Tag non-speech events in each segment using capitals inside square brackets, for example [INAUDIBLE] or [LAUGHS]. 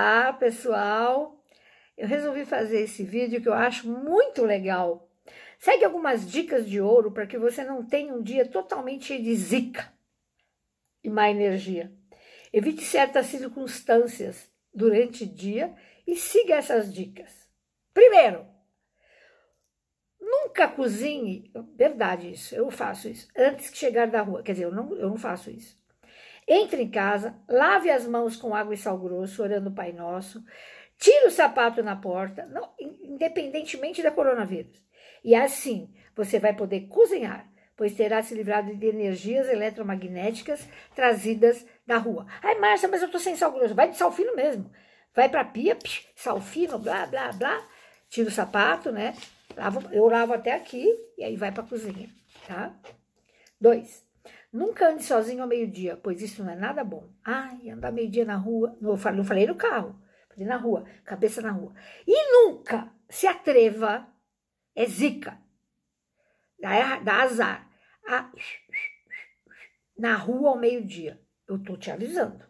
Olá, pessoal! Eu resolvi fazer esse vídeo que eu acho muito legal. Segue algumas dicas de ouro para que você não tenha um dia totalmente cheio de zica e má energia. Evite certas circunstâncias durante o dia e siga essas dicas. Primeiro, nunca cozinhe, verdade isso, eu faço isso, antes de chegar da rua. Quer dizer, eu não, eu não faço isso. Entre em casa, lave as mãos com água e sal grosso, orando o Pai Nosso. Tire o sapato na porta, não, independentemente da coronavírus. E assim você vai poder cozinhar, pois terá se livrado de energias eletromagnéticas trazidas da rua. Ai, Márcia, mas eu tô sem sal grosso. Vai de sal fino mesmo. Vai pra pia, psh, sal fino, blá, blá, blá. Tira o sapato, né? Lavo, eu lavo até aqui e aí vai pra cozinha, tá? Dois. Nunca ande sozinho ao meio-dia, pois isso não é nada bom. Ai, andar meio-dia na rua. Não, não falei no carro, falei na rua, cabeça na rua. E nunca se atreva, é zica, dá, dá azar, a, na rua ao meio-dia. Eu tô te avisando.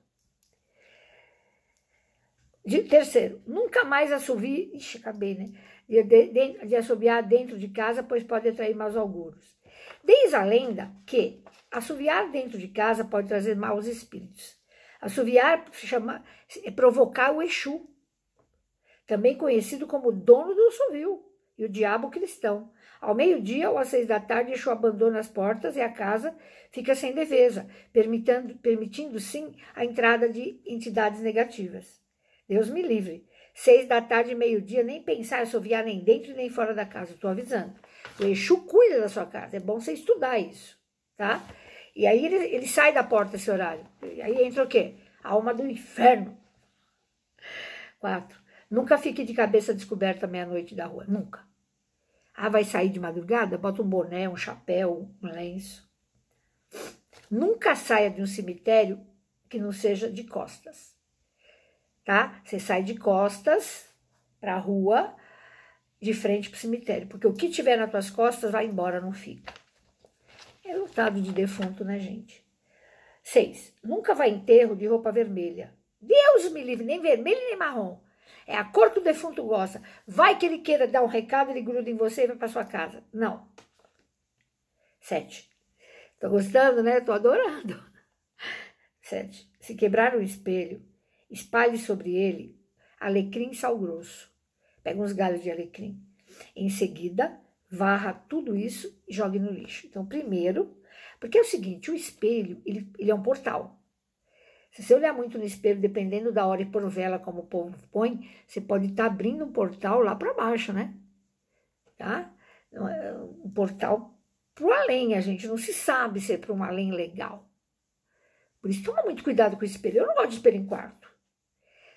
De, terceiro, nunca mais assovie. Ixi, acabei, né? De, de, de assobiar dentro de casa, pois pode atrair maus auguros. Diz a lenda que Assoviar dentro de casa pode trazer maus espíritos. Assoviar chama, é provocar o Exu, também conhecido como dono do assovio, e o diabo cristão. Ao meio-dia ou às seis da tarde, Exu abandona as portas e a casa fica sem defesa, permitindo, permitindo sim a entrada de entidades negativas. Deus me livre. Seis da tarde, meio-dia, nem pensar em assoviar nem dentro nem fora da casa, estou avisando. O Exu cuida da sua casa, é bom você estudar isso, tá? E aí ele, ele sai da porta esse horário. E aí entra o quê? A alma do inferno. Quatro. Nunca fique de cabeça descoberta meia-noite da rua. Nunca. Ah, vai sair de madrugada? Bota um boné, um chapéu, um lenço. Nunca saia de um cemitério que não seja de costas. Tá? Você sai de costas para a rua, de frente para o cemitério. Porque o que tiver nas tuas costas vai embora, não fica. É lotado de defunto, né, gente? Seis, nunca vai enterro de roupa vermelha. Deus me livre, nem vermelho nem marrom. É a cor que o defunto gosta. Vai que ele queira dar um recado, ele gruda em você e vai para sua casa. Não. Sete. Tô gostando, né? Tô adorando. [LAUGHS] Sete. Se quebrar um espelho, espalhe sobre ele alecrim sal grosso. Pega uns galhos de alecrim. Em seguida, varra tudo isso e jogue no lixo. Então, primeiro, porque é o seguinte, o espelho, ele, ele é um portal. Se você olhar muito no espelho, dependendo da hora e por vela como o povo põe, você pode estar tá abrindo um portal lá para baixo, né? Tá? É um portal para além, a gente não se sabe se é para um além legal. Por isso, toma muito cuidado com o espelho. Eu não gosto de espelho em quarto.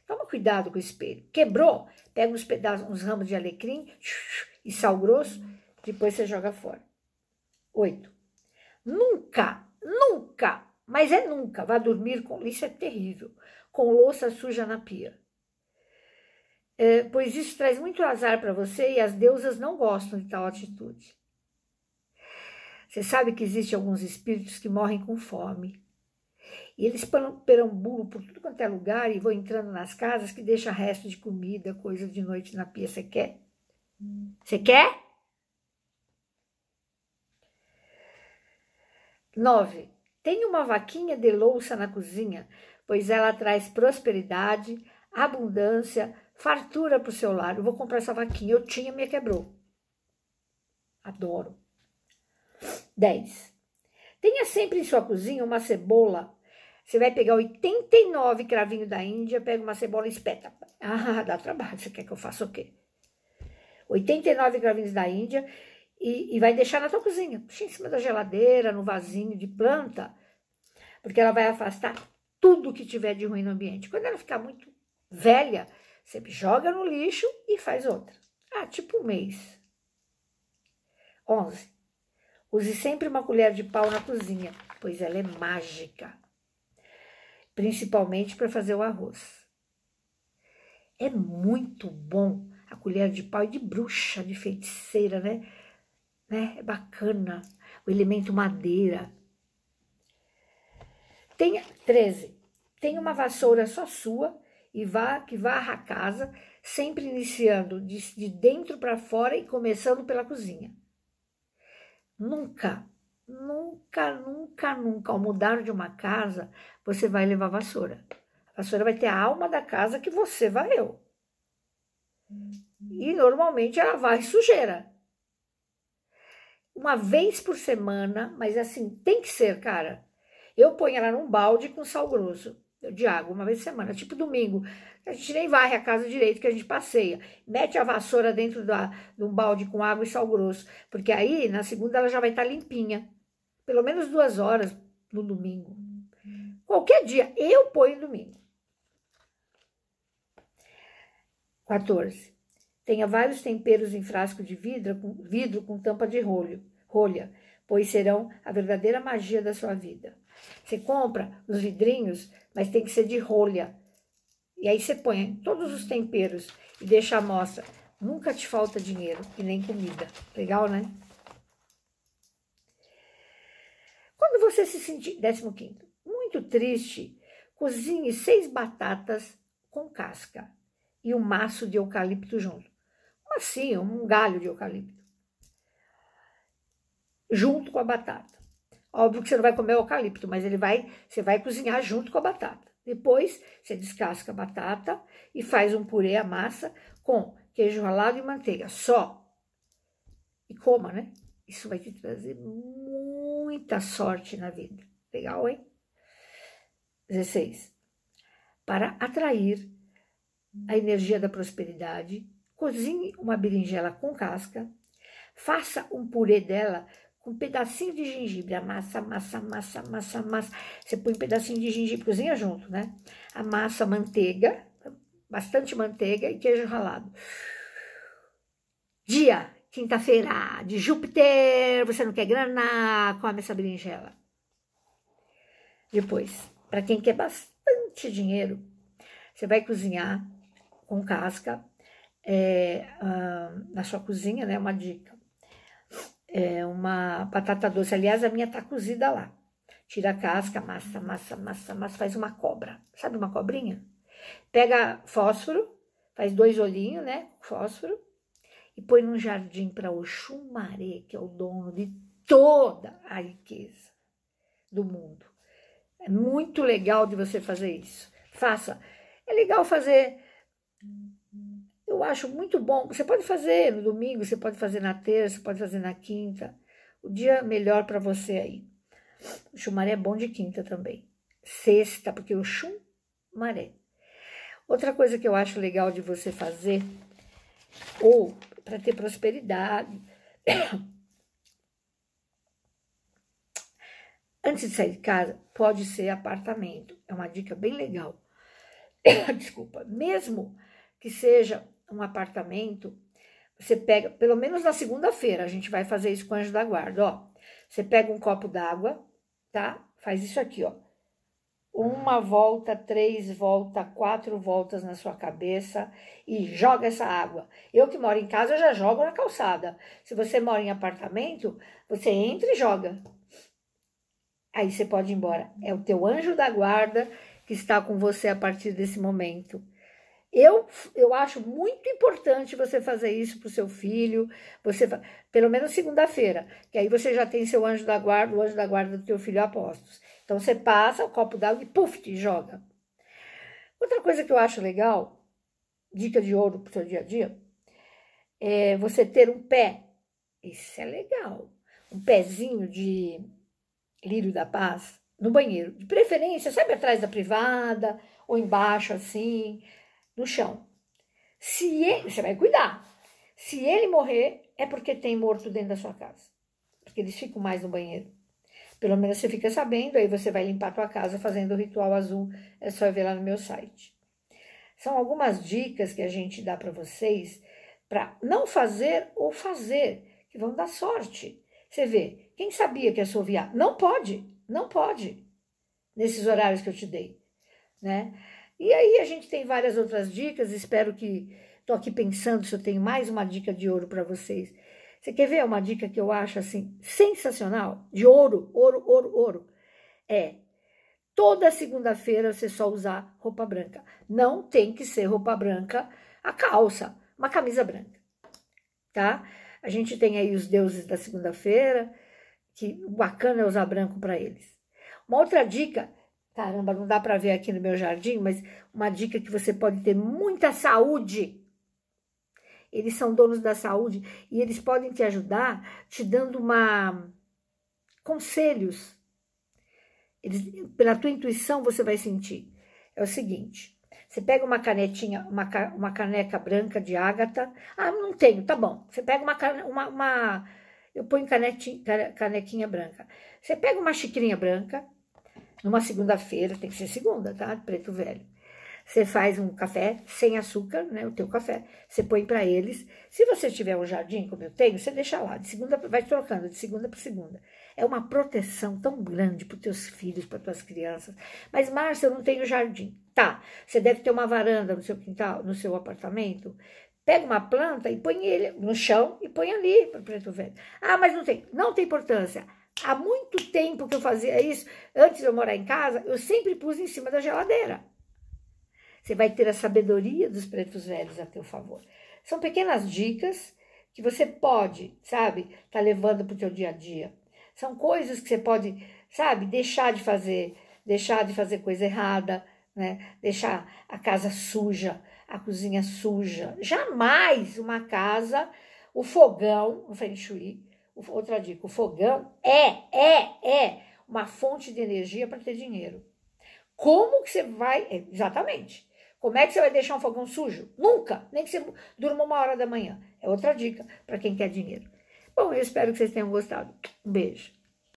Toma cuidado com o espelho. Quebrou, pega uns pedaços, uns ramos de alecrim e sal grosso, depois você joga fora. Oito. Nunca, nunca, mas é nunca, vá dormir com. Isso é terrível. Com louça suja na pia. É, pois isso traz muito azar para você e as deusas não gostam de tal atitude. Você sabe que existem alguns espíritos que morrem com fome. E eles perambulam por tudo quanto é lugar e vão entrando nas casas que deixa resto de comida, coisa de noite na pia. Você quer? Você quer? 9. Tenha uma vaquinha de louça na cozinha, pois ela traz prosperidade, abundância, fartura para o seu lar. Eu vou comprar essa vaquinha. Eu tinha, me quebrou. Adoro. 10. Tenha sempre em sua cozinha uma cebola. Você vai pegar 89 cravinhos da Índia, pega uma cebola e espeta. [LAUGHS] Ah, dá trabalho. Você quer que eu faça o quê? 89 cravinhos da Índia e, e vai deixar na tua cozinha, em cima da geladeira, no vasinho de planta, porque ela vai afastar tudo que tiver de ruim no ambiente. Quando ela ficar muito velha, você joga no lixo e faz outra. Ah, tipo um mês. 11. Use sempre uma colher de pau na cozinha, pois ela é mágica, principalmente para fazer o arroz. É muito bom a colher de pau e de bruxa, de feiticeira, né? Né? É bacana. O elemento madeira. Tenha 13. Tenha uma vassoura só sua e vá que varra a casa, sempre iniciando de, de dentro para fora e começando pela cozinha. Nunca, nunca, nunca, nunca, ao mudar de uma casa, você vai levar vassoura. A vassoura vai ter a alma da casa que você varreu. E normalmente ela vai sujeira. Uma vez por semana, mas assim, tem que ser, cara. Eu ponho ela num balde com sal grosso de água, uma vez por semana, tipo domingo. A gente nem varre a casa direito, que a gente passeia. Mete a vassoura dentro da, de um balde com água e sal grosso, porque aí na segunda ela já vai estar tá limpinha. Pelo menos duas horas no domingo. Qualquer dia, eu ponho domingo. 14. Tenha vários temperos em frasco de vidro com, vidro com tampa de rolho, rolha, pois serão a verdadeira magia da sua vida. Você compra os vidrinhos, mas tem que ser de rolha. E aí você põe todos os temperos e deixa a amostra. Nunca te falta dinheiro e nem comida. Legal, né? Quando você se sentir, 15, muito triste, cozinhe seis batatas com casca e um maço de eucalipto junto. Assim, um galho de eucalipto. Junto com a batata. Óbvio que você não vai comer o eucalipto, mas ele vai, você vai cozinhar junto com a batata. Depois, você descasca a batata e faz um purê, a massa, com queijo ralado e manteiga, só. E coma, né? Isso vai te trazer muita sorte na vida. Legal, hein? 16. Para atrair a energia da prosperidade, cozinhe uma berinjela com casca, faça um purê dela com um pedacinho de gengibre, amassa, amassa, amassa, amassa, amassa. Você põe um pedacinho de gengibre, cozinha junto, né? Amassa manteiga, bastante manteiga e queijo ralado. Dia, quinta-feira, de Júpiter, você não quer grana, come essa berinjela. Depois, para quem quer bastante dinheiro, você vai cozinhar com casca é, uh, na sua cozinha, né? Uma dica é, uma batata doce. Aliás, a minha tá cozida lá. Tira a casca, massa, massa, massa, massa, faz uma cobra. Sabe uma cobrinha? Pega fósforo, faz dois olhinhos, né? Fósforo, e põe num jardim para o Xumaré, que é o dono de toda a riqueza do mundo. É muito legal de você fazer isso. Faça. É legal fazer eu acho muito bom. Você pode fazer no domingo, você pode fazer na terça, pode fazer na quinta. O dia melhor para você aí. O chumaré é bom de quinta também. Sexta, porque o chumaré. Outra coisa que eu acho legal de você fazer, ou para ter prosperidade, [COUGHS] antes de sair de casa, pode ser apartamento. É uma dica bem legal. [COUGHS] Desculpa, mesmo que seja um apartamento, você pega, pelo menos na segunda-feira, a gente vai fazer isso com o anjo da guarda, ó. Você pega um copo d'água, tá? Faz isso aqui, ó. Uma volta, três voltas, quatro voltas na sua cabeça e joga essa água. Eu que moro em casa, eu já jogo na calçada. Se você mora em apartamento, você entra e joga. Aí você pode ir embora. É o teu anjo da guarda que está com você a partir desse momento. Eu, eu acho muito importante você fazer isso para o seu filho, você pelo menos segunda-feira, que aí você já tem seu anjo da guarda, o anjo da guarda do teu filho apostos. Então você passa o copo d'água e puf, te joga. Outra coisa que eu acho legal, dica de ouro para o seu dia a dia, é você ter um pé. Isso é legal. Um pezinho de lírio da paz no banheiro. De preferência, sabe atrás da privada ou embaixo assim no chão. Se ele, você vai cuidar. Se ele morrer, é porque tem morto dentro da sua casa. Porque eles ficam mais no banheiro. Pelo menos você fica sabendo, aí você vai limpar a tua casa fazendo o ritual azul. É só ver lá no meu site. São algumas dicas que a gente dá para vocês para não fazer ou fazer, que vão dar sorte. Você vê, quem sabia que assoviar? Não pode, não pode, nesses horários que eu te dei, né? E aí a gente tem várias outras dicas, espero que estou aqui pensando se eu tenho mais uma dica de ouro para vocês. Você quer ver uma dica que eu acho assim sensacional? De ouro, ouro, ouro, ouro. É toda segunda-feira você só usar roupa branca. Não tem que ser roupa branca a calça, uma camisa branca, tá? A gente tem aí os deuses da segunda-feira, que bacana é usar branco para eles. Uma outra dica, caramba, não dá para ver aqui no meu jardim, mas uma dica que você pode ter muita saúde. Eles são donos da saúde e eles podem te ajudar te dando uma conselhos. Eles, pela tua intuição você vai sentir. É o seguinte, você pega uma canetinha, uma, uma caneca branca de ágata. Ah, não tenho, tá bom. Você pega uma, uma, uma eu ponho canetinha, canequinha branca. Você pega uma xicrinha branca, numa segunda-feira, tem que ser segunda, tá? Preto velho. Você faz um café sem açúcar, né? O teu café. Você põe para eles. Se você tiver um jardim, como eu tenho, você deixa lá. De segunda, vai trocando de segunda para segunda. É uma proteção tão grande para teus filhos, para tuas crianças. Mas, Márcia, eu não tenho jardim. Tá, você deve ter uma varanda no seu quintal, no seu apartamento. Pega uma planta e põe ele no chão e põe ali para preto velho. Ah, mas não tem. Não tem importância. Há muito tempo que eu fazia isso, antes de eu morar em casa, eu sempre pus em cima da geladeira. Você vai ter a sabedoria dos pretos velhos a teu favor. São pequenas dicas que você pode, sabe, tá levando para o teu dia a dia. São coisas que você pode, sabe, deixar de fazer, deixar de fazer coisa errada, né? Deixar a casa suja, a cozinha suja. Jamais uma casa, o fogão, o feng shui, outra dica, o fogão é, é, é uma fonte de energia para ter dinheiro. Como que você vai, é, exatamente, como é que você vai deixar um fogão sujo? Nunca, nem que você durma uma hora da manhã. É outra dica para quem quer dinheiro. Bom, eu espero que vocês tenham gostado. Um beijo.